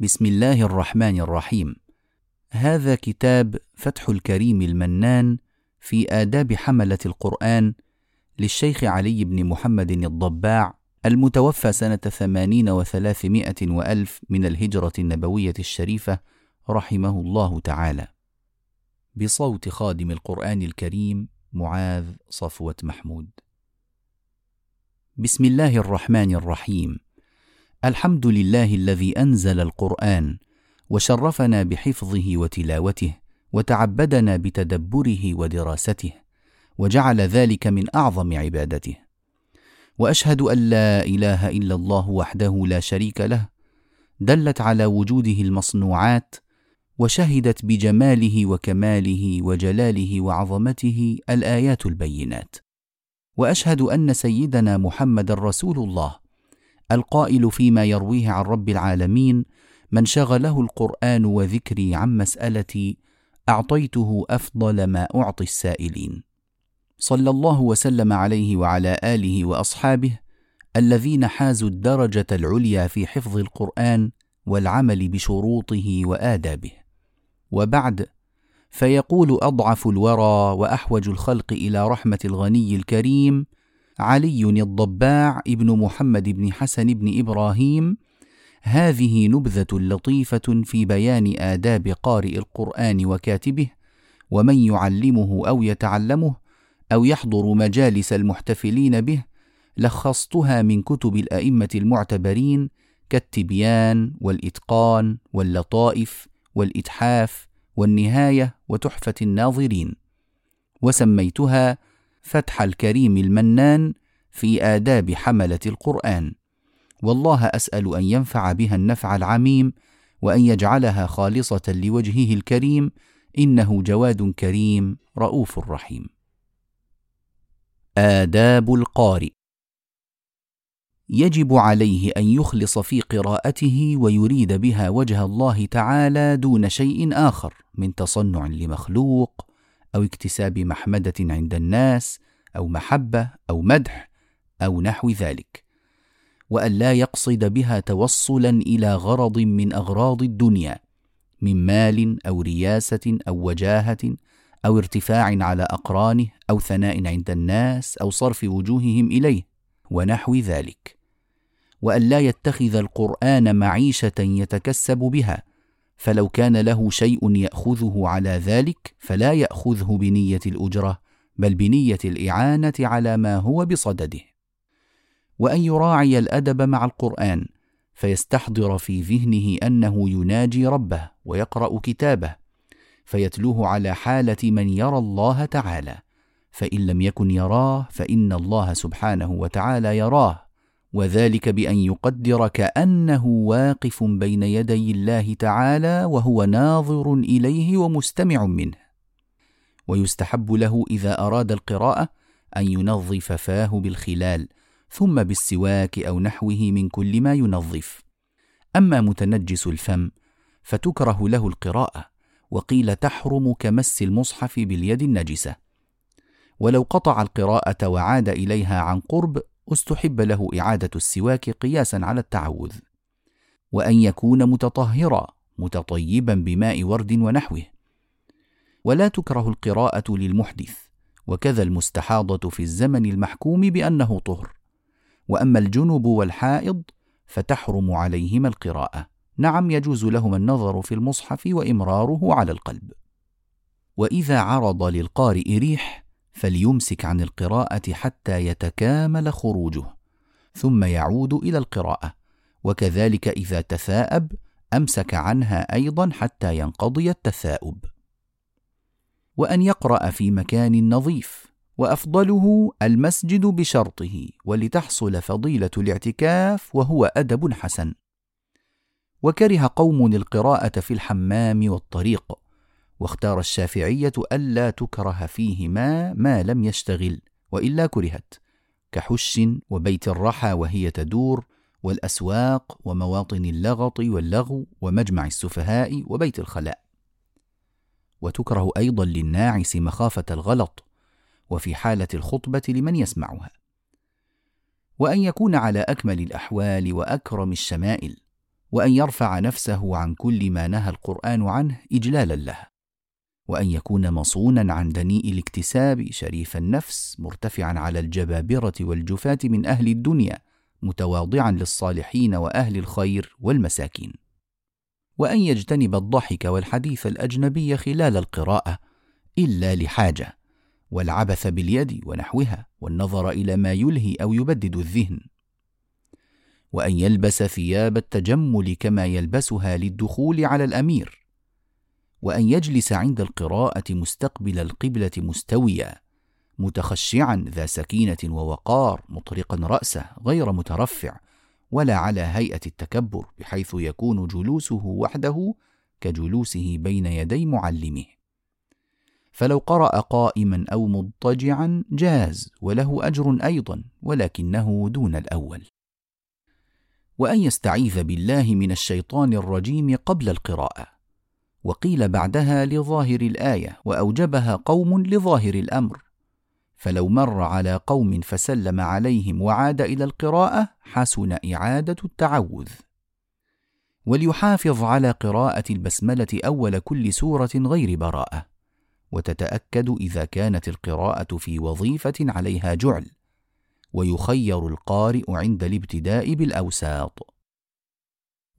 بسم الله الرحمن الرحيم هذا كتاب فتح الكريم المنان في آداب حملة القرآن للشيخ علي بن محمد الضباع المتوفى سنة ثمانين وثلاثمائة وألف من الهجرة النبوية الشريفة رحمه الله تعالى. بصوت خادم القرآن الكريم معاذ صفوة محمود. بسم الله الرحمن الرحيم. الحمد لله الذي أنزل القرآن وشرفنا بحفظه وتلاوته وتعبدنا بتدبره ودراسته وجعل ذلك من أعظم عبادته. وأشهد أن لا إله إلا الله وحده لا شريك له دلت على وجوده المصنوعات وشهدت بجماله وكماله وجلاله وعظمته الآيات البينات. وأشهد أن سيدنا محمد رسول الله القائل فيما يرويه عن رب العالمين من شغله القرآن وذكري عن مسألتي أعطيته أفضل ما أعطي السائلين. صلى الله وسلم عليه وعلى آله وأصحابه الذين حازوا الدرجة العليا في حفظ القرآن والعمل بشروطه وآدابه. وبعد فيقول أضعف الورى وأحوج الخلق إلى رحمة الغني الكريم علي الضباع ابن محمد بن حسن بن إبراهيم. هذه نبذة لطيفة في بيان آداب قارئ القرآن وكاتبه ومن يعلمه أو يتعلمه أو يحضر مجالس المحتفلين به لخصتها من كتب الأئمة المعتبرين كالتبيان والإتقان واللطائف والإتحاف والنهاية وتحفة الناظرين. وسميتها فتح الكريم المنان في آداب حملة القرآن. والله أسأل أن ينفع بها النفع العميم وأن يجعلها خالصة لوجهه الكريم. إنه جواد كريم رؤوف رحيم. آداب القارئ. يجب عليه أن يخلص في قراءته ويريد بها وجه الله تعالى دون شيء آخر من تصنع لمخلوق أو اكتساب محمدة عند الناس أو محبة أو مدح أو نحو ذلك وأن لا يقصد بها توصلا إلى غرض من أغراض الدنيا من مال أو رياسة أو وجاهة أو ارتفاع على أقرانه أو ثناء عند الناس أو صرف وجوههم إليه ونحو ذلك وأن لا يتخذ القرآن معيشة يتكسب بها فلو كان له شيء يأخذه على ذلك فلا يأخذه بنية الأجرة بل بنية الإعانة على ما هو بصدده. وأن يراعي الأدب مع القرآن فيستحضر في ذهنه أنه يناجي ربه ويقرأ كتابه فيتلوه على حالة من يرى الله تعالى فإن لم يكن يراه فإن الله سبحانه وتعالى يراه وذلك بأن يقدر كأنه واقف بين يدي الله تعالى وهو ناظر إليه ومستمع منه. ويستحب له إذا أراد القراءة أن ينظف فاه بالخلال ثم بالسواك أو نحوه من كل ما ينظف. أما متنجس الفم فتكره له القراءة وقيل تحرم كمس المصحف باليد النجسة. ولو قطع القراءة وعاد إليها عن قرب استحب له إعادة السواك قياسا على التعوذ. وأن يكون متطهرا متطيبا بماء ورد ونحوه. ولا تكره القراءة للمحدث وكذا المستحاضة في الزمن المحكوم بأنه طهر. وأما الجنب والحائض فتحرم عليهما القراءة. نعم يجوز لهما النظر في المصحف وإمراره على القلب. وإذا عرض للقارئ ريح فليمسك عن القراءة حتى يتكامل خروجه ثم يعود إلى القراءة. وكذلك إذا تثاءب أمسك عنها أيضا حتى ينقضي التثاؤب. وأن يقرأ في مكان نظيف وأفضله المسجد بشرطه ولتحصل فضيلة الاعتكاف وهو أدب حسن. وكره قوم القراءة في الحمام والطريق واختار الشافعية ألا تكره فيهما ما لم يشتغل وإلا كرهت كحش وبيت الرحى وهي تدور والأسواق ومواطن اللغط واللغو ومجمع السفهاء وبيت الخلاء. وتكره أيضا للناعس مخافة الغلط وفي حالة الخطبة لمن يسمعها. وأن يكون على أكمل الأحوال وأكرم الشمائل وأن يرفع نفسه عن كل ما نهى القرآن عنه اجلالا له وأن يكون مصونا عن دنيء الاكتساب شريف النفس مرتفعا على الجبابرة والجفاة من أهل الدنيا متواضعا للصالحين وأهل الخير والمساكين. وأن يجتنب الضحك والحديث الأجنبي خلال القراءة إلا لحاجة والعبث باليد ونحوها والنظر إلى ما يلهي أو يبدد الذهن. وأن يلبس ثياب التجمل كما يلبسها للدخول على الأمير. وأن يجلس عند القراءة مستقبل القبلة مستويا متخشعا ذا سكينة ووقار مطرقا رأسه غير مترفع ولا على هيئة التكبر بحيث يكون جلوسه وحده كجلوسه بين يدي معلمه. فلو قرأ قائما أو مضطجعا جاز وله أجر أيضا ولكنه دون الأول. وأن يستعيذ بالله من الشيطان الرجيم قبل القراءة. وقيل بعدها لظاهر الآية وأوجبها قوم لظاهر الأمر. فلو مر على قوم فسلم عليهم وعاد إلى القراءة حسن إعادة التعوذ. وليحافظ على قراءة البسملة أول كل سورة غير براءة. وتتأكد إذا كانت القراءة في وظيفة عليها جعل. ويخير القارئ عند الابتداء بالأوساط.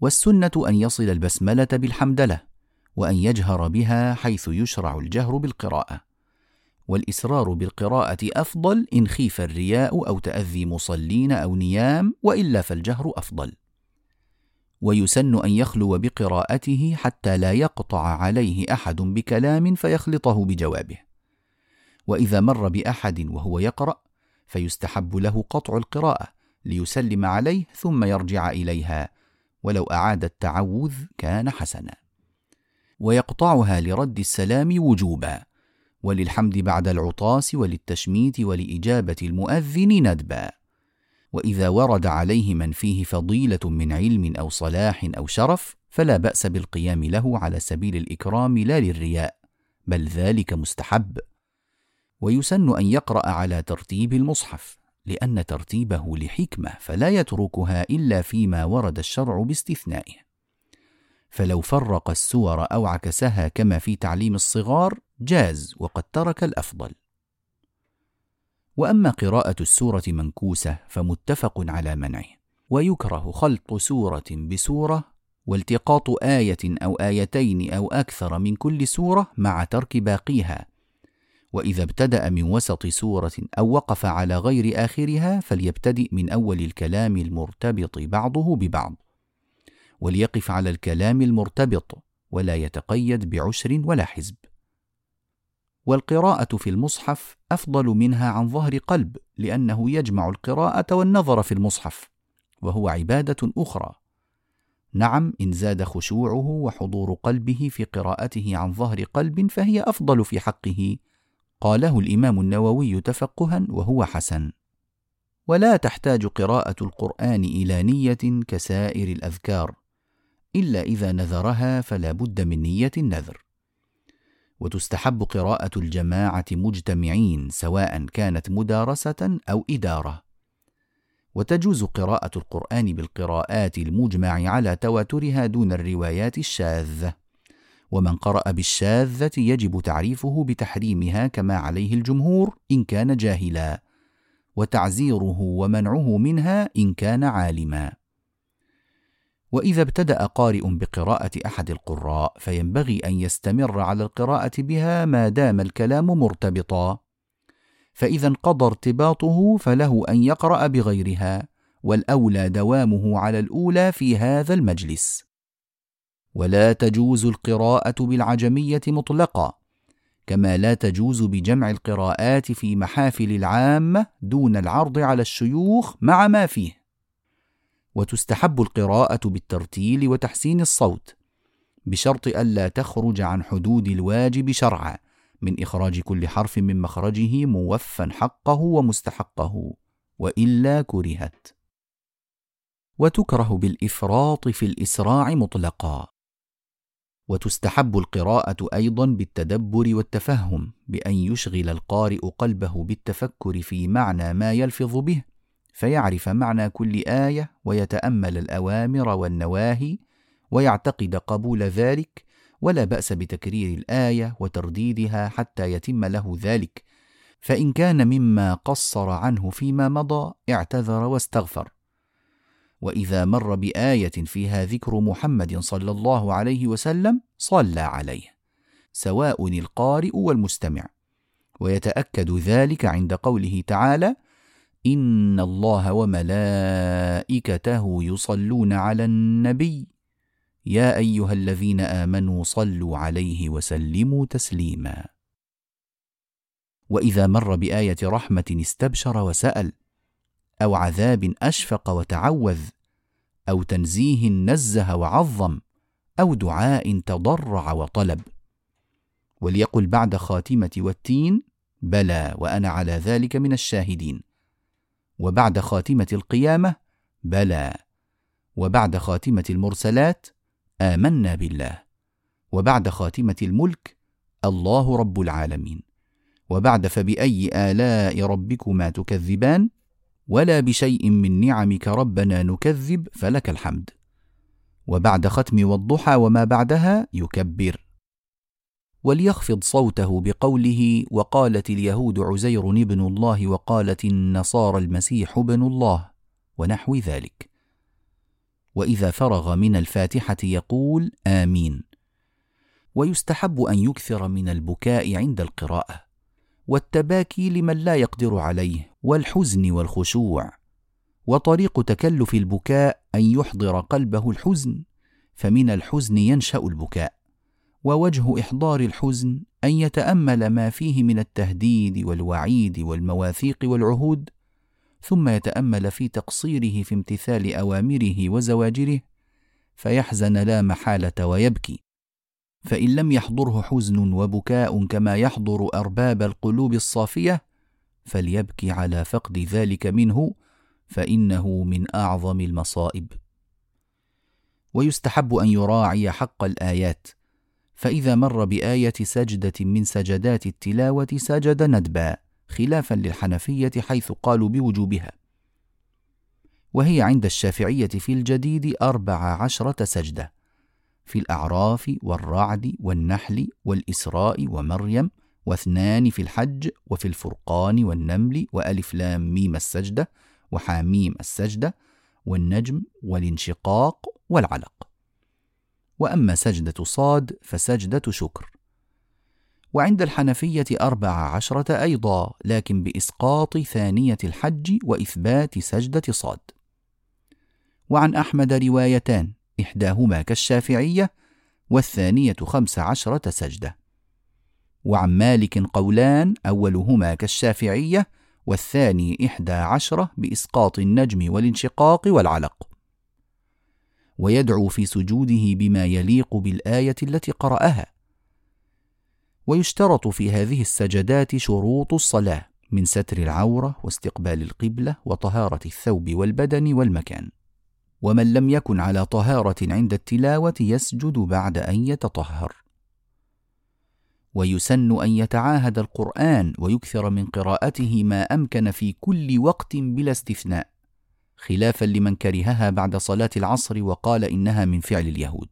والسنة أن يصل البسملة بالحمدله وأن يجهر بها حيث يشرع الجهر بالقراءة. والإسرار بالقراءة أفضل إن خيف الرياء أو تأذي مصلين أو نيام وإلا فالجهر أفضل. ويسن أن يخلو بقراءته حتى لا يقطع عليه أحد بكلام فيخلطه بجوابه. وإذا مر بأحد وهو يقرأ فيستحب له قطع القراءة ليسلم عليه ثم يرجع إليها ولو أعاد التعوذ كان حسنا. ويقطعها لرد السلام وجوبا وللحمد بعد العطاس وللتشميت ولإجابة المؤذن ندبا. وإذا ورد عليه من فيه فضيلة من علم أو صلاح أو شرف فلا بأس بالقيام له على سبيل الإكرام لا للرياء بل ذلك مستحب. ويسن أن يقرأ على ترتيب المصحف لأن ترتيبه لحكمة فلا يتركها إلا فيما ورد الشرع باستثنائه. فلو فرق السور أو عكسها كما في تعليم الصغار جاز وقد ترك الأفضل. وأما قراءة السورة منكوسة فمتفق على منعه ويكره خلط سورة بسورة والتقاط آية أو آيتين أو أكثر من كل سورة مع ترك باقيها. وإذا ابتدأ من وسط سورة أو وقف على غير آخرها فليبتدئ من أول الكلام المرتبط بعضه ببعض. وليقف على الكلام المرتبط ولا يتقيد بعشر ولا حزب. والقراءة في المصحف أفضل منها عن ظهر قلب لأنه يجمع القراءة والنظر في المصحف وهو عبادة أخرى. نعم إن زاد خشوعه وحضور قلبه في قراءته عن ظهر قلب فهي أفضل في حقه قاله الإمام النووي تفقها وهو حسن. ولا تحتاج قراءة القرآن إلى نية كسائر الأذكار إلا إذا نذرها فلا بد من نية النذر. وتستحب قراءة الجماعة مجتمعين سواء كانت مدارسة أو إدارة. وتجوز قراءة القرآن بالقراءات المجمع على تواترها دون الروايات الشاذة. ومن قرأ بالشاذة يجب تعريفه بتحريمها كما عليه الجمهور إن كان جاهلا. وتعزيره ومنعه منها إن كان عالما. وإذا ابتدأ قارئ بقراءة أحد القراء فينبغي أن يستمر على القراءة بها ما دام الكلام مرتبطا. فإذا انقضى ارتباطه فله أن يقرأ بغيرها والأولى دوامه على الأولى في هذا المجلس. ولا تجوز القراءة بالعجمية مطلقا كما لا تجوز بجمع القراءات في محافل العامة دون العرض على الشيوخ مع ما فيه. وتستحب القراءة بالترتيل وتحسين الصوت بشرط ألا تخرج عن حدود الواجب شرعا من إخراج كل حرف من مخرجه موفا حقه ومستحقه وإلا كرهت. وتكره بالإفراط في الإسراع مطلقا. وتستحب القراءة أيضا بالتدبر والتفهم بأن يشغل القارئ قلبه بالتفكر في معنى ما يلفظ به. فيعرف معنى كل آية ويتأمل الأوامر والنواهي ويعتقد قبول ذلك ولا بأس بتكرير الآية وترديدها حتى يتم له ذلك. فإن كان مما قصر عنه فيما مضى اعتذر واستغفر. وإذا مر بآية فيها ذكر محمد صلى الله عليه وسلم صلى عليه سواء القارئ والمستمع. ويتأكد ذلك عند قوله تعالى ان الله وملائكته يصلون على النبي. يا ايها الذين امنوا صلوا عليه وسلموا تسليما. واذا مر بايه رحمه استبشر وسال أو عذاب اشفق وتعوذ أو تنزيه نزه وعظم أو دعاء تضرع وطلب. وليقل بعد خاتمه والتين بلى وأنا على ذلك من الشاهدين. وبعد خاتمة القيامة بلى. وبعد خاتمة المرسلات آمنا بالله. وبعد خاتمة الملك الله رب العالمين. وبعد فبأي آلاء ربكما تكذبان ولا بشيء من نعمك ربنا نكذب فلك الحمد. وبعد ختم والضحى وما بعدها يكبر. وليخفض صوته بقوله وقالت اليهود عزير ابن الله وقالت النصارى المسيح ابن الله ونحو ذلك. وإذا فرغ من الفاتحة يقول آمين. ويستحب أن يكثر من البكاء عند القراءة والتباكي لمن لا يقدر عليه والحزن والخشوع. وطريق تكلف البكاء أن يحضر قلبه الحزن فمن الحزن ينشأ البكاء. ووجه إحضار الحزن أن يتأمل ما فيه من التهديد والوعيد والمواثيق والعهود ثم يتأمل في تقصيره في امتثال أوامره وزواجره فيحزن لا محالة ويبكي. فإن لم يحضره حزن وبكاء كما يحضر أرباب القلوب الصافية فليبكي على فقد ذلك منه فإنه من أعظم المصائب. ويستحب أن يراعي حق الآيات فإذا مر بآية سجدة من سجدات التلاوة سجد ندبا خلافا للحنفية حيث قالوا بوجوبها. وهي عند الشافعية في الجديد أربع عشرة سجدة في الأعراف والرعد والنحل والإسراء ومريم واثنان في الحج وفي الفرقان والنمل وألف لام ميم السجدة وحاميم السجدة والنجم والانشقاق والعلق. وأما سجدة صاد فسجدة شكر. وعند الحنفية أربع عشرة أيضا لكن بإسقاط ثانية الحج وإثبات سجدة صاد. وعن أحمد روايتان إحداهما كالشافعية والثانية خمس عشرة سجدة. وعن مالك قولان أولهما كالشافعية والثاني إحدى عشرة بإسقاط النجم والانشقاق والعلق. ويدعو في سجوده بما يليق بالآية التي قرأها. ويشترط في هذه السجدات شروط الصلاة من ستر العورة واستقبال القبلة وطهارة الثوب والبدن والمكان. ومن لم يكن على طهارة عند التلاوة يسجد بعد أن يتطهر. ويسن أن يتعاهد القرآن ويكثر من قراءته ما أمكن في كل وقت بلا استثناء. خلافا لمن كرهها بعد صلاة العصر وقال إنها من فعل اليهود.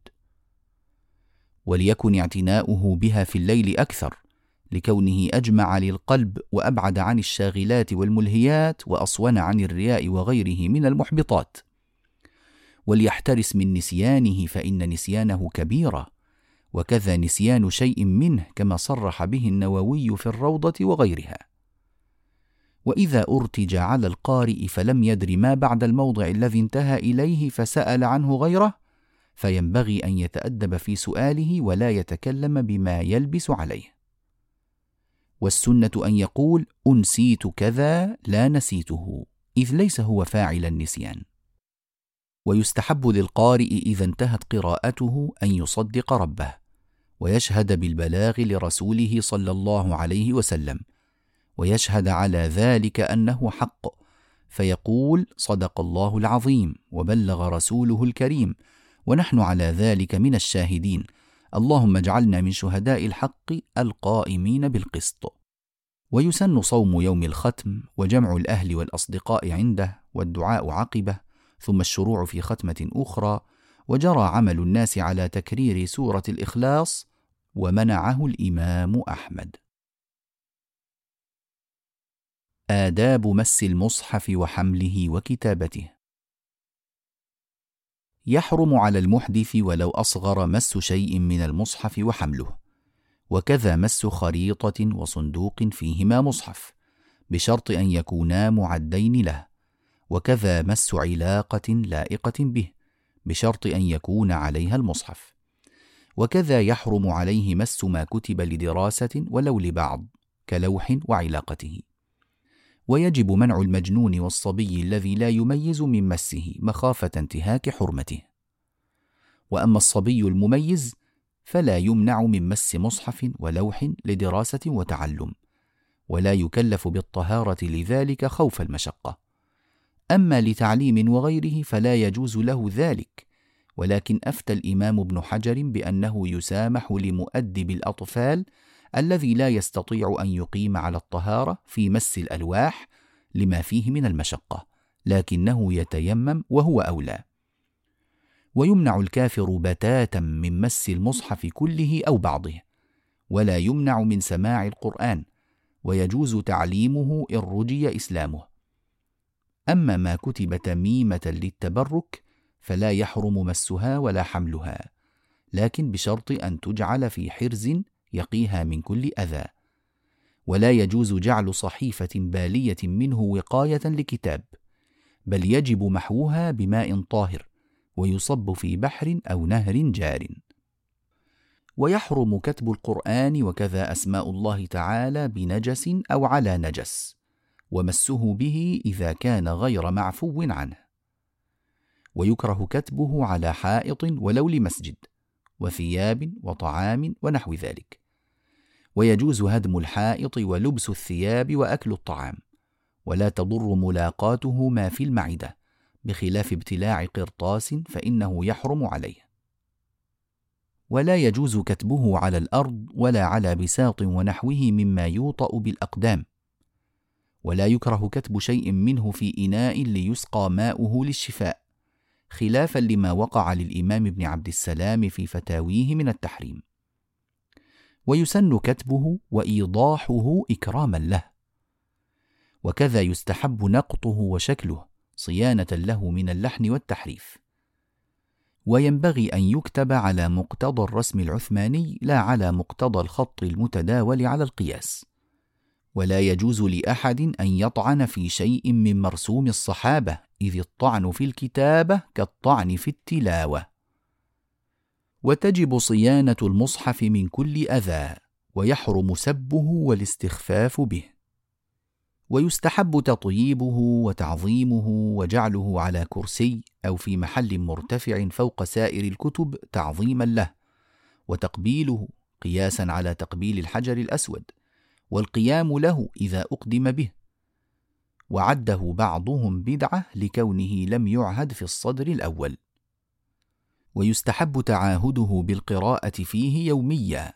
وليكن اعتناؤه بها في الليل أكثر لكونه أجمع للقلب وأبعد عن الشاغلات والملهيات وأصون عن الرياء وغيره من المحبطات. وليحترس من نسيانه فإن نسيانه كبيرة وكذا نسيان شيء منه كما صرح به النووي في الروضة وغيرها. وإذا أرتج على القارئ فلم يدر ما بعد الموضع الذي انتهى إليه فسأل عنه غيره فينبغي أن يتأدب في سؤاله ولا يتكلم بما يلبس عليه. والسنة أن يقول أنسيت كذا لا نسيته إذ ليس هو فاعل النسيان. ويستحب للقارئ إذا انتهت قراءته أن يصدق ربه ويشهد بالبلاغ لرسوله صلى الله عليه وسلم ويشهد على ذلك أنه حق. فيقول صدق الله العظيم وبلغ رسوله الكريم ونحن على ذلك من الشاهدين. اللهم اجعلنا من شهداء الحق القائمين بالقسط. ويسن صوم يوم الختم وجمع الأهل والأصدقاء عنده والدعاء عقبه ثم الشروع في ختمة أخرى وجرى عمل الناس على تكرير سورة الإخلاص ومنعه الإمام أحمد. آداب مس المصحف وحمله وكتابته. يحرم على المحدث ولو أصغر مس شيء من المصحف وحمله. وكذا مس خريطة وصندوق فيهما مصحف بشرط أن يكونا معدين له. وكذا مس علاقة لائقة به بشرط أن يكون عليها المصحف. وكذا يحرم عليه مس ما كتب لدراسة ولو لبعض كلوح وعلاقته. ويجب منع المجنون والصبي الذي لا يميز من مسه مخافة انتهاك حرمته. وأما الصبي المميز فلا يمنع من مس مصحف ولوح لدراسة وتعلم ولا يكلف بالطهارة لذلك خوف المشقة. أما لتعليم وغيره فلا يجوز له ذلك ولكن أفتى الإمام ابن حجر بأنه يسامح لمؤدب الأطفال الذي لا يستطيع أن يقيم على الطهارة في مس الألواح لما فيه من المشقة لكنه يتيمم وهو أولى. ويمنع الكافر بتاتا من مس المصحف كله أو بعضه ولا يمنع من سماع القرآن ويجوز تعليمه إن رجي إسلامه. أما ما كتب تميمة للتبرك فلا يحرم مسها ولا حملها لكن بشرط أن تجعل في حرز يقيها من كل أذى. ولا يجوز جعل صحيفة بالية منه وقاية لكتاب بل يجب محوها بماء طاهر ويصب في بحر أو نهر جار. ويحرم كتب القرآن وكذا أسماء الله تعالى بنجس أو على نجس ومسه به إذا كان غير معفو عنه. ويكره كتبه على حائط ولو لمسجد وثياب وطعام ونحو ذلك. ويجوز هدم الحائط ولبس الثياب وأكل الطعام. ولا تضر ملاقاته ما في المعدة بخلاف ابتلاع قرطاس فإنه يحرم عليه. ولا يجوز كتبه على الأرض ولا على بساط ونحوه مما يوطأ بالأقدام. ولا يكره كتب شيء منه في إناء ليسقى ماؤه للشفاء خلافا لما وقع للإمام ابن عبد السلام في فتاويه من التحريم. ويسن كتبه وإيضاحه إكراما له. وكذا يستحب نقطه وشكله صيانة له من اللحن والتحريف. وينبغي أن يكتب على مقتضى الرسم العثماني لا على مقتضى الخط المتداول على القياس. ولا يجوز لأحد أن يطعن في شيء من مرسوم الصحابة إذ الطعن في الكتابة كالطعن في التلاوة. وتجب صيانة المصحف من كل أذى ويحرم سبه والاستخفاف به. ويستحب تطييبه وتعظيمه وجعله على كرسي أو في محل مرتفع فوق سائر الكتب تعظيما له. وتقبيله قياسا على تقبيل الحجر الأسود والقيام له إذا أقدم به. وعده بعضهم بدعة لكونه لم يعهد في الصدر الأول. ويستحب تعاهده بالقراءة فيه يوميا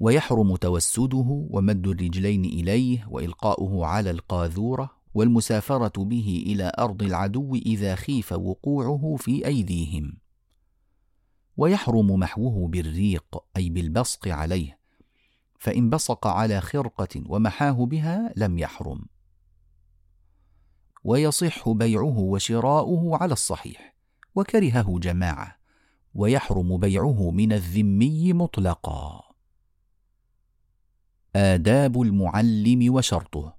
ويحرم توسده ومد الرجلين إليه وإلقاؤه على القاذورة والمسافرة به إلى أرض العدو إذا خيف وقوعه في أيديهم. ويحرم محوه بالريق أي بالبصق عليه فإن بصق على خرقة ومحاه بها لم يحرم. ويصح بيعه وشراؤه على الصحيح. وكرهه جماعة ويحرم بيعه من الذمي مطلقا. آداب المعلم وشرطه.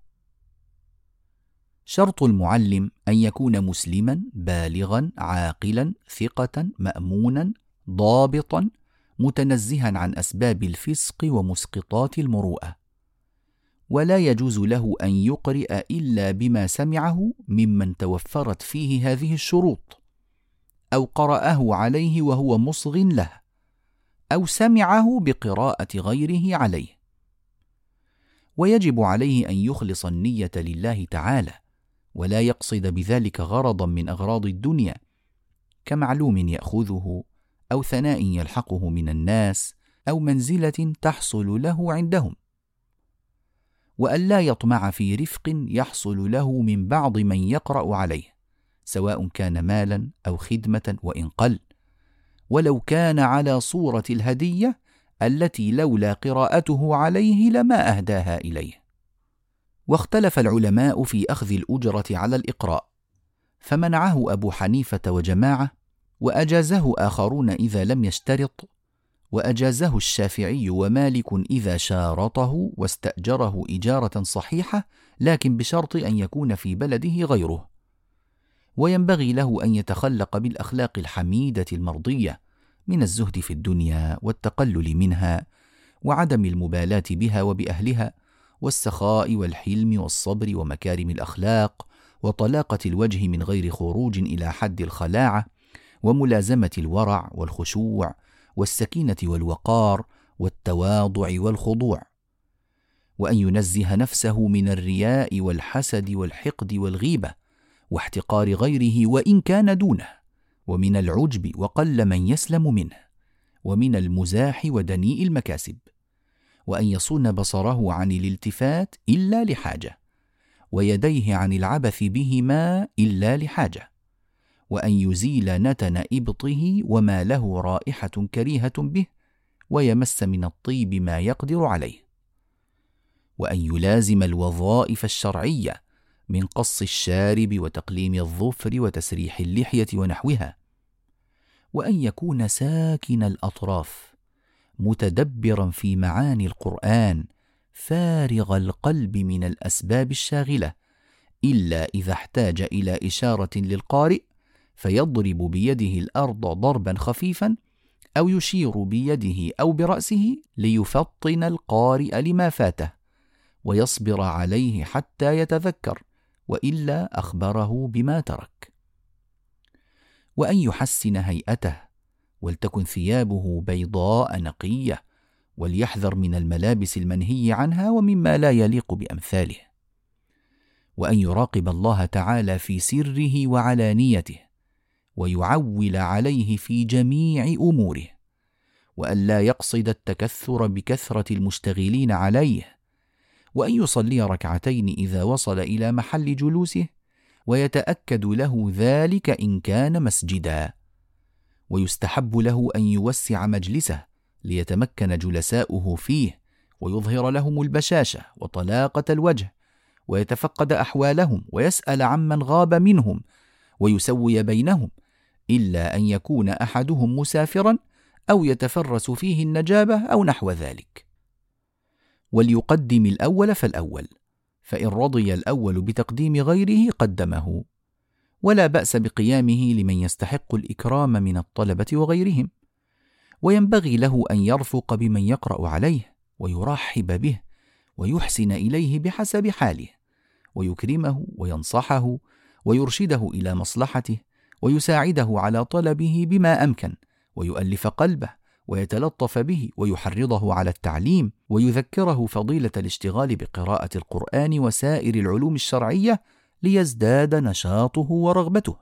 شرط المعلم أن يكون مسلما بالغا عاقلا ثقة مأمونا ضابطا متنزها عن أسباب الفسق ومسقطات المروءة. ولا يجوز له أن يقرئ إلا بما سمعه ممن توفرت فيه هذه الشروط. أو قرأه عليه وهو مصغ له أو سمعه بقراءة غيره عليه. ويجب عليه أن يخلص النية لله تعالى ولا يقصد بذلك غرضا من أغراض الدنيا كمعلوم يأخذه أو ثناء يلحقه من الناس أو منزلة تحصل له عندهم. وأن لا يطمع في رفق يحصل له من بعض من يقرأ عليه. سواء كان مالا أو خدمة وإن قل. ولو كان على صورة الهدية التي لولا قراءته عليه لما أهداها إليه. واختلف العلماء في أخذ الأجرة على الإقراء. فمنعه أبو حنيفة وجماعة وأجازه آخرون إذا لم يشترط وأجازه الشافعي ومالك إذا شارطه واستأجره إجارة صحيحة لكن بشرط أن يكون في بلده غيره. وينبغي له أن يتخلق بالأخلاق الحميدة المرضية من الزهد في الدنيا والتقلل منها وعدم المبالاة بها وبأهلها والسخاء والحلم والصبر ومكارم الأخلاق وطلاقة الوجه من غير خروج إلى حد الخلاعة وملازمة الورع والخشوع والسكينة والوقار والتواضع والخضوع وأن ينزه نفسه من الرياء والحسد والحقد والغيبة واحتقار غيره وإن كان دونه ومن العجب وقل من يسلم منه ومن المزاح ودنيء المكاسب وأن يصون بصره عن الالتفات إلا لحاجة ويديه عن العبث بهما إلا لحاجة وأن يزيل نتن إبطه وما له رائحة كريهة به ويمس من الطيب ما يقدر عليه وأن يلازم الوظائف الشرعية من قص الشارب وتقليم الظفر وتسريح اللحية ونحوها وأن يكون ساكن الأطراف متدبرا في معاني القرآن فارغ القلب من الأسباب الشاغلة إلا إذا احتاج إلى إشارة للقارئ فيضرب بيده الأرض ضربا خفيفا أو يشير بيده أو برأسه ليفطن القارئ لما فاته ويصبر عليه حتى يتذكر. وإلا أخبره بما ترك. وأن يحسن هيئته ولتكن ثيابه بيضاء نقية وليحذر من الملابس المنهي عنها ومما لا يليق بأمثاله. وأن يراقب الله تعالى في سره وعلانيته ويعول عليه في جميع أموره. وأن لا يقصد التكثر بكثرة المشتغلين عليه وأن يصلي ركعتين إذا وصل إلى محل جلوسه ويتأكد له ذلك إن كان مسجدا. ويستحب له أن يوسع مجلسه ليتمكن جلساؤه فيه ويظهر لهم البشاشة وطلاقة الوجه ويتفقد أحوالهم ويسأل عمن غاب منهم ويسوي بينهم إلا أن يكون أحدهم مسافرا أو يتفرس فيه النجابة أو نحو ذلك. وليقدم الأول فالأول فإن رضي الأول بتقديم غيره قدمه. ولا بأس بقيامه لمن يستحق الإكرام من الطلبة وغيرهم. وينبغي له أن يرفق بمن يقرأ عليه ويرحب به ويحسن إليه بحسب حاله ويكرمه وينصحه ويرشده إلى مصلحته ويساعده على طلبه بما أمكن ويؤلف قلبه ويتلطف به ويحرضه على التعليم ويذكره فضيلة الاشتغال بقراءة القرآن وسائر العلوم الشرعية ليزداد نشاطه ورغبته.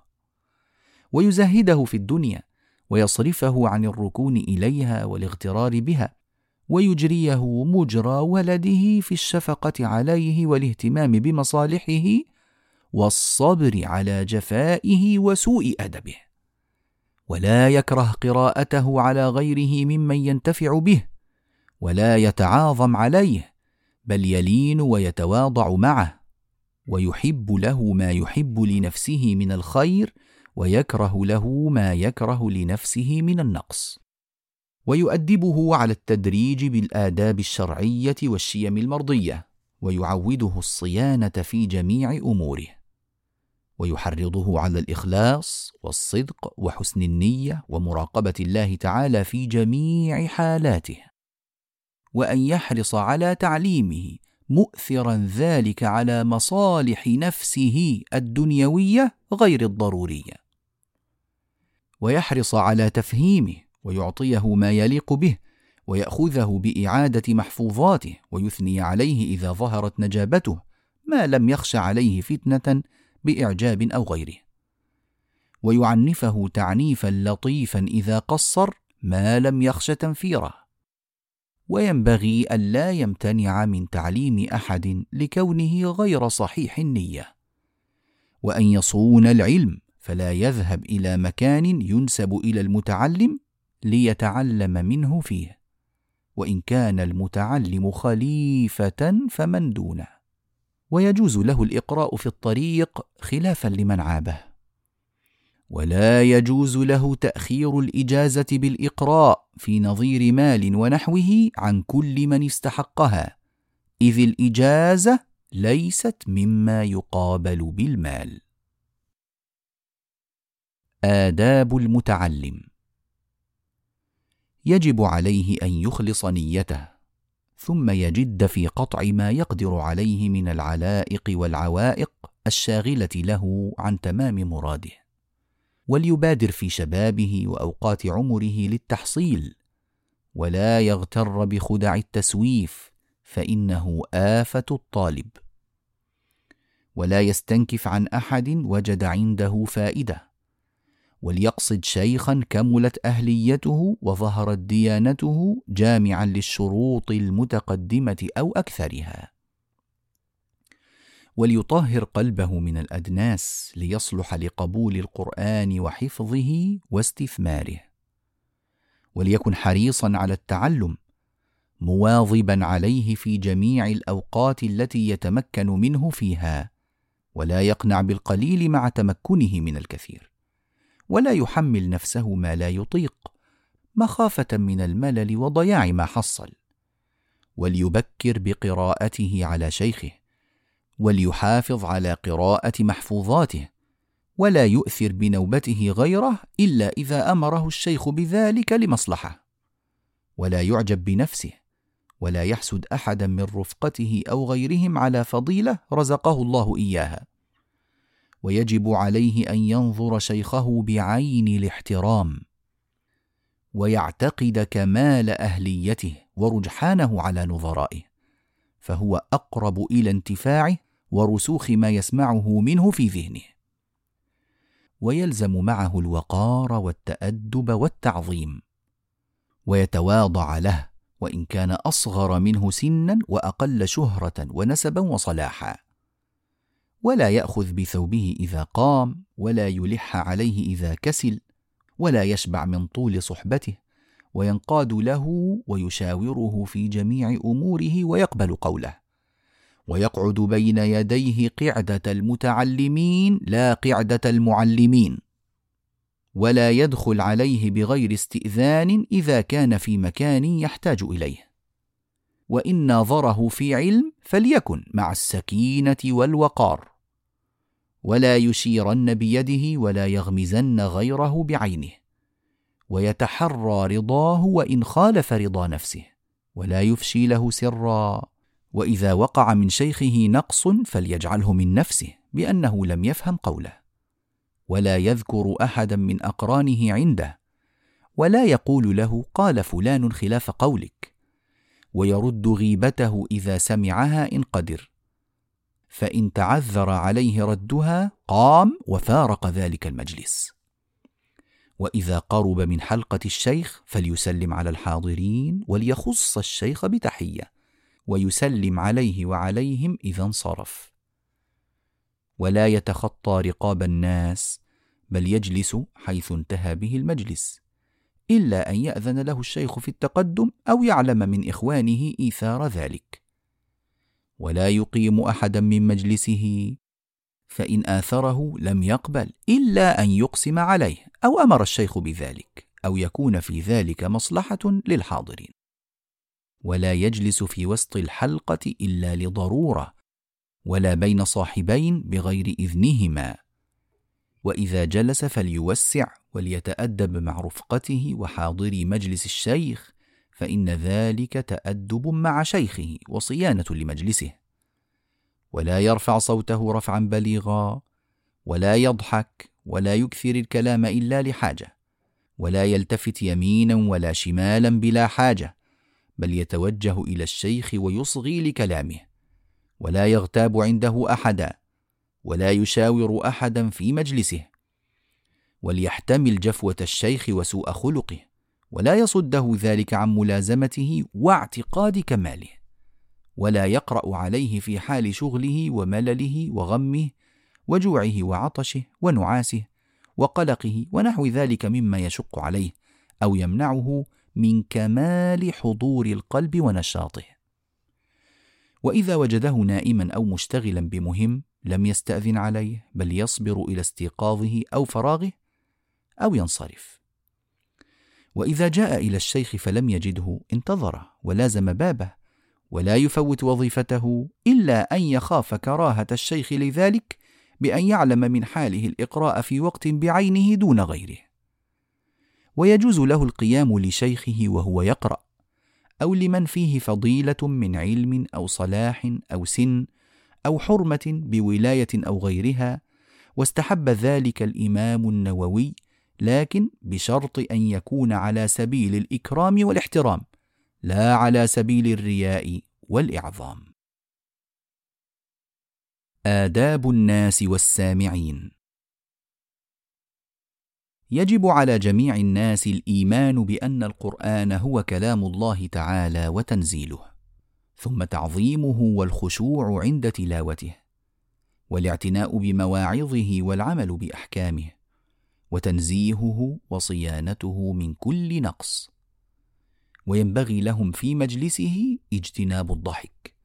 ويزهده في الدنيا ويصرفه عن الركون إليها والاغترار بها ويجريه مجرى ولده في الشفقة عليه والاهتمام بمصالحه والصبر على جفائه وسوء أدبه. ولا يكره قراءته على غيره ممن ينتفع به ولا يتعاظم عليه بل يلين ويتواضع معه ويحب له ما يحب لنفسه من الخير ويكره له ما يكره لنفسه من النقص. ويؤدبه على التدريج بالآداب الشرعية والشيم المرضية ويعوده الصيانة في جميع أموره. ويحرضه على الإخلاص والصدق وحسن النية ومراقبة الله تعالى في جميع حالاته. وأن يحرص على تعليمه مؤثرا ذلك على مصالح نفسه الدنيوية غير الضرورية. ويحرص على تفهيمه ويعطيه ما يليق به ويأخذه بإعادة محفوظاته ويثني عليه إذا ظهرت نجابته ما لم يخش عليه فتنة بإعجاب أو غيره. ويعنفه تعنيفا لطيفا إذا قصر ما لم يخش تنفيره. وينبغي الا يمتنع من تعليم أحد لكونه غير صحيح النية. وأن يصون العلم فلا يذهب إلى مكان ينسب إلى المتعلم ليتعلم منه فيه. وإن كان المتعلم خليفة فمن دونه. ويجوز له الإقراء في الطريق خلافا لمن عابه. ولا يجوز له تأخير الإجازة بالإقراء في نظير مال ونحوه عن كل من استحقها إذ الإجازة ليست مما يقابل بالمال. آداب المتعلم. يجب عليه أن يخلص نيته. ثم يجد في قطع ما يقدر عليه من العلائق والعوائق الشاغلة له عن تمام مراده وليبادر في شبابه وأوقات عمره للتحصيل ولا يغتر بخدع التسويف فإنه آفة الطالب ولا يستنكف عن أحد وجد عنده فائدة. وليقصد شيخا كملت أهليته وظهرت ديانته جامعا للشروط المتقدمة أو أكثرها. وليطهر قلبه من الأدناس ليصلح لقبول القرآن وحفظه واستثماره. وليكن حريصا على التعلم مواظبا عليه في جميع الأوقات التي يتمكن منه فيها ولا يقنع بالقليل مع تمكنه من الكثير. ولا يحمل نفسه ما لا يطيق مخافة من الملل وضياع ما حصل. وليبكر بقراءته على شيخه وليحافظ على قراءة محفوظاته ولا يؤثر بنوبته غيره إلا إذا أمره الشيخ بذلك لمصلحة. ولا يعجب بنفسه ولا يحسد أحدا من رفقته أو غيرهم على فضيلة رزقه الله إياها. ويجب عليه أن ينظر شيخه بعين الاحترام ويعتقد كمال أهليته ورجحانه على نظرائه فهو أقرب إلى انتفاعه ورسوخ ما يسمعه منه في ذهنه. ويلزم معه الوقار والتأدب والتعظيم ويتواضع له وإن كان أصغر منه سنا وأقل شهرة ونسبا وصلاحا. ولا يأخذ بثوبه إذا قام ولا يلح عليه إذا كسل ولا يشبع من طول صحبته وينقاد له ويشاوره في جميع أموره ويقبل قوله. ويقعد بين يديه قعدة المتعلمين لا قعدة المعلمين. ولا يدخل عليه بغير استئذان إذا كان في مكان يحتاج إليه. وإن ناظره في علم فليكن مع السكينة والوقار. ولا يشيرن بيده ولا يغمزن غيره بعينه. ويتحرى رضاه وإن خالف رضا نفسه ولا يفشي له سرا. وإذا وقع من شيخه نقص فليجعله من نفسه بأنه لم يفهم قوله. ولا يذكر أحدا من أقرانه عنده ولا يقول له قال فلان خلاف قولك. ويرد غيبته إذا سمعها إن قدر. فإن تعذر عليه ردها قام وفارق ذلك المجلس. وإذا قرب من حلقة الشيخ فليسلم على الحاضرين وليخص الشيخ بتحية ويسلم عليه وعليهم إذا انصرف. ولا يتخطى رقاب الناس بل يجلس حيث انتهى به المجلس إلا أن يأذن له الشيخ في التقدم أو يعلم من إخوانه إيثار ذلك. ولا يقيم أحدا من مجلسه فإن آثره لم يقبل إلا أن يقسم عليه أو أمر الشيخ بذلك أو يكون في ذلك مصلحة للحاضرين. ولا يجلس في وسط الحلقة إلا لضرورة ولا بين صاحبين بغير إذنهما. وإذا جلس فليوسع وليتأدب مع رفقته وحاضري مجلس الشيخ فإن ذلك تأدب مع شيخه وصيانة لمجلسه. ولا يرفع صوته رفعا بليغا ولا يضحك ولا يكثر الكلام إلا لحاجة ولا يلتفت يمينا ولا شمالا بلا حاجة بل يتوجه إلى الشيخ ويصغي لكلامه ولا يغتاب عنده أحدا ولا يشاور أحدا في مجلسه. وليحتمل جفوة الشيخ وسوء خلقه. ولا يصده ذلك عن ملازمته واعتقاد كماله ولا يقرأ عليه في حال شغله وملله وغمه وجوعه وعطشه ونعاسه وقلقه ونحو ذلك مما يشق عليه أو يمنعه من كمال حضور القلب ونشاطه. وإذا وجده نائما أو مشتغلا بمهم لم يستأذن عليه بل يصبر إلى استيقاظه أو فراغه أو ينصرف. وإذا جاء إلى الشيخ فلم يجده انتظره ولازم بابه ولا يفوت وظيفته إلا أن يخاف كراهة الشيخ لذلك بأن يعلم من حاله الإقراء في وقت بعينه دون غيره. ويجوز له القيام لشيخه وهو يقرأ أو لمن فيه فضيلة من علم أو صلاح أو سن أو حرمة بولاية أو غيرها واستحب ذلك الإمام النووي لكن بشرط أن يكون على سبيل الإكرام والاحترام لا على سبيل الرياء والإعظام. آداب الناس والسامعين. يجب على جميع الناس الإيمان بأن القرآن هو كلام الله تعالى وتنزيله، ثم تعظيمه والخشوع عند تلاوته، والاعتناء بمواعظه والعمل بأحكامه، وتنزيهه وصيانته من كل نقص. وينبغي لهم في مجلسه اجتناب الضحك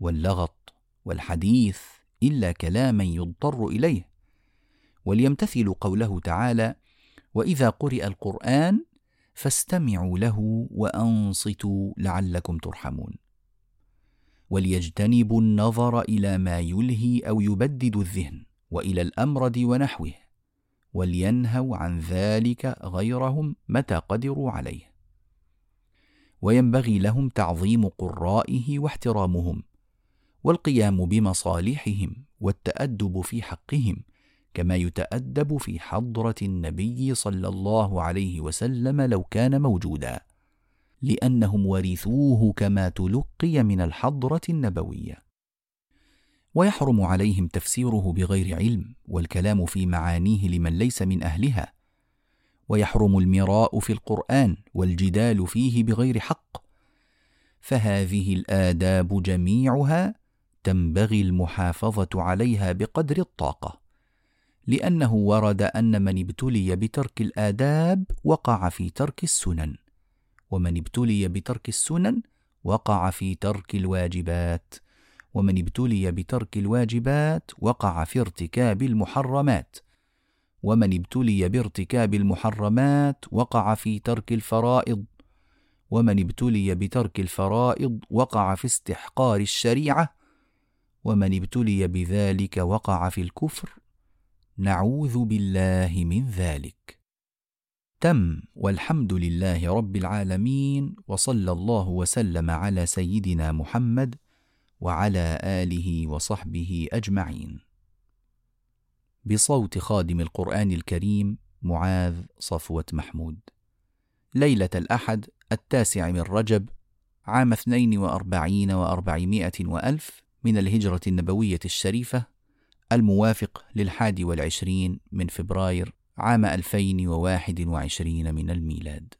واللغط والحديث إلا كلاما يضطر إليه وليمتثلوا قوله تعالى وإذا قرئ القرآن فاستمعوا له وأنصتوا لعلكم ترحمون وليجتنبوا النظر إلى ما يلهي أو يبدد الذهن وإلى الامرد ونحوه ولينهوا عن ذلك غيرهم متى قدروا عليه. وينبغي لهم تعظيم قرائه واحترامهم والقيام بمصالحهم والتأدب في حقهم كما يتأدب في حضرة النبي صلى الله عليه وسلم لو كان موجودا لأنهم ورثوه كما تلقي من الحضرة النبوية. ويحرم عليهم تفسيره بغير علم والكلام في معانيه لمن ليس من أهلها. ويحرم المراء في القرآن والجدال فيه بغير حق. فهذه الآداب جميعها تنبغي المحافظة عليها بقدر الطاقة لأنه ورد أن من ابتلي بترك الآداب وقع في ترك السنن ومن ابتلي بترك السنن وقع في ترك الواجبات. ومن ابتلي بترك الواجبات وقع في ارتكاب المحرمات. ومن ابتلي بارتكاب المحرمات وقع في ترك الفرائض. ومن ابتلي بترك الفرائض وقع في استحقار الشريعة. ومن ابتلي بذلك وقع في الكفر. نعوذ بالله من ذلك. تم. والحمد لله رب العالمين. وصلى الله وسلم على سيدنا محمد وعلى آله وصحبه أجمعين. بصوت خادم القرآن الكريم معاذ صفوة محمود. ليلة الأحد التاسع من رجب عام اثنين وأربعين وأربعمائة وألف من الهجرة النبوية الشريفة الموافق للحادي والعشرين من فبراير عام 2021 من الميلاد.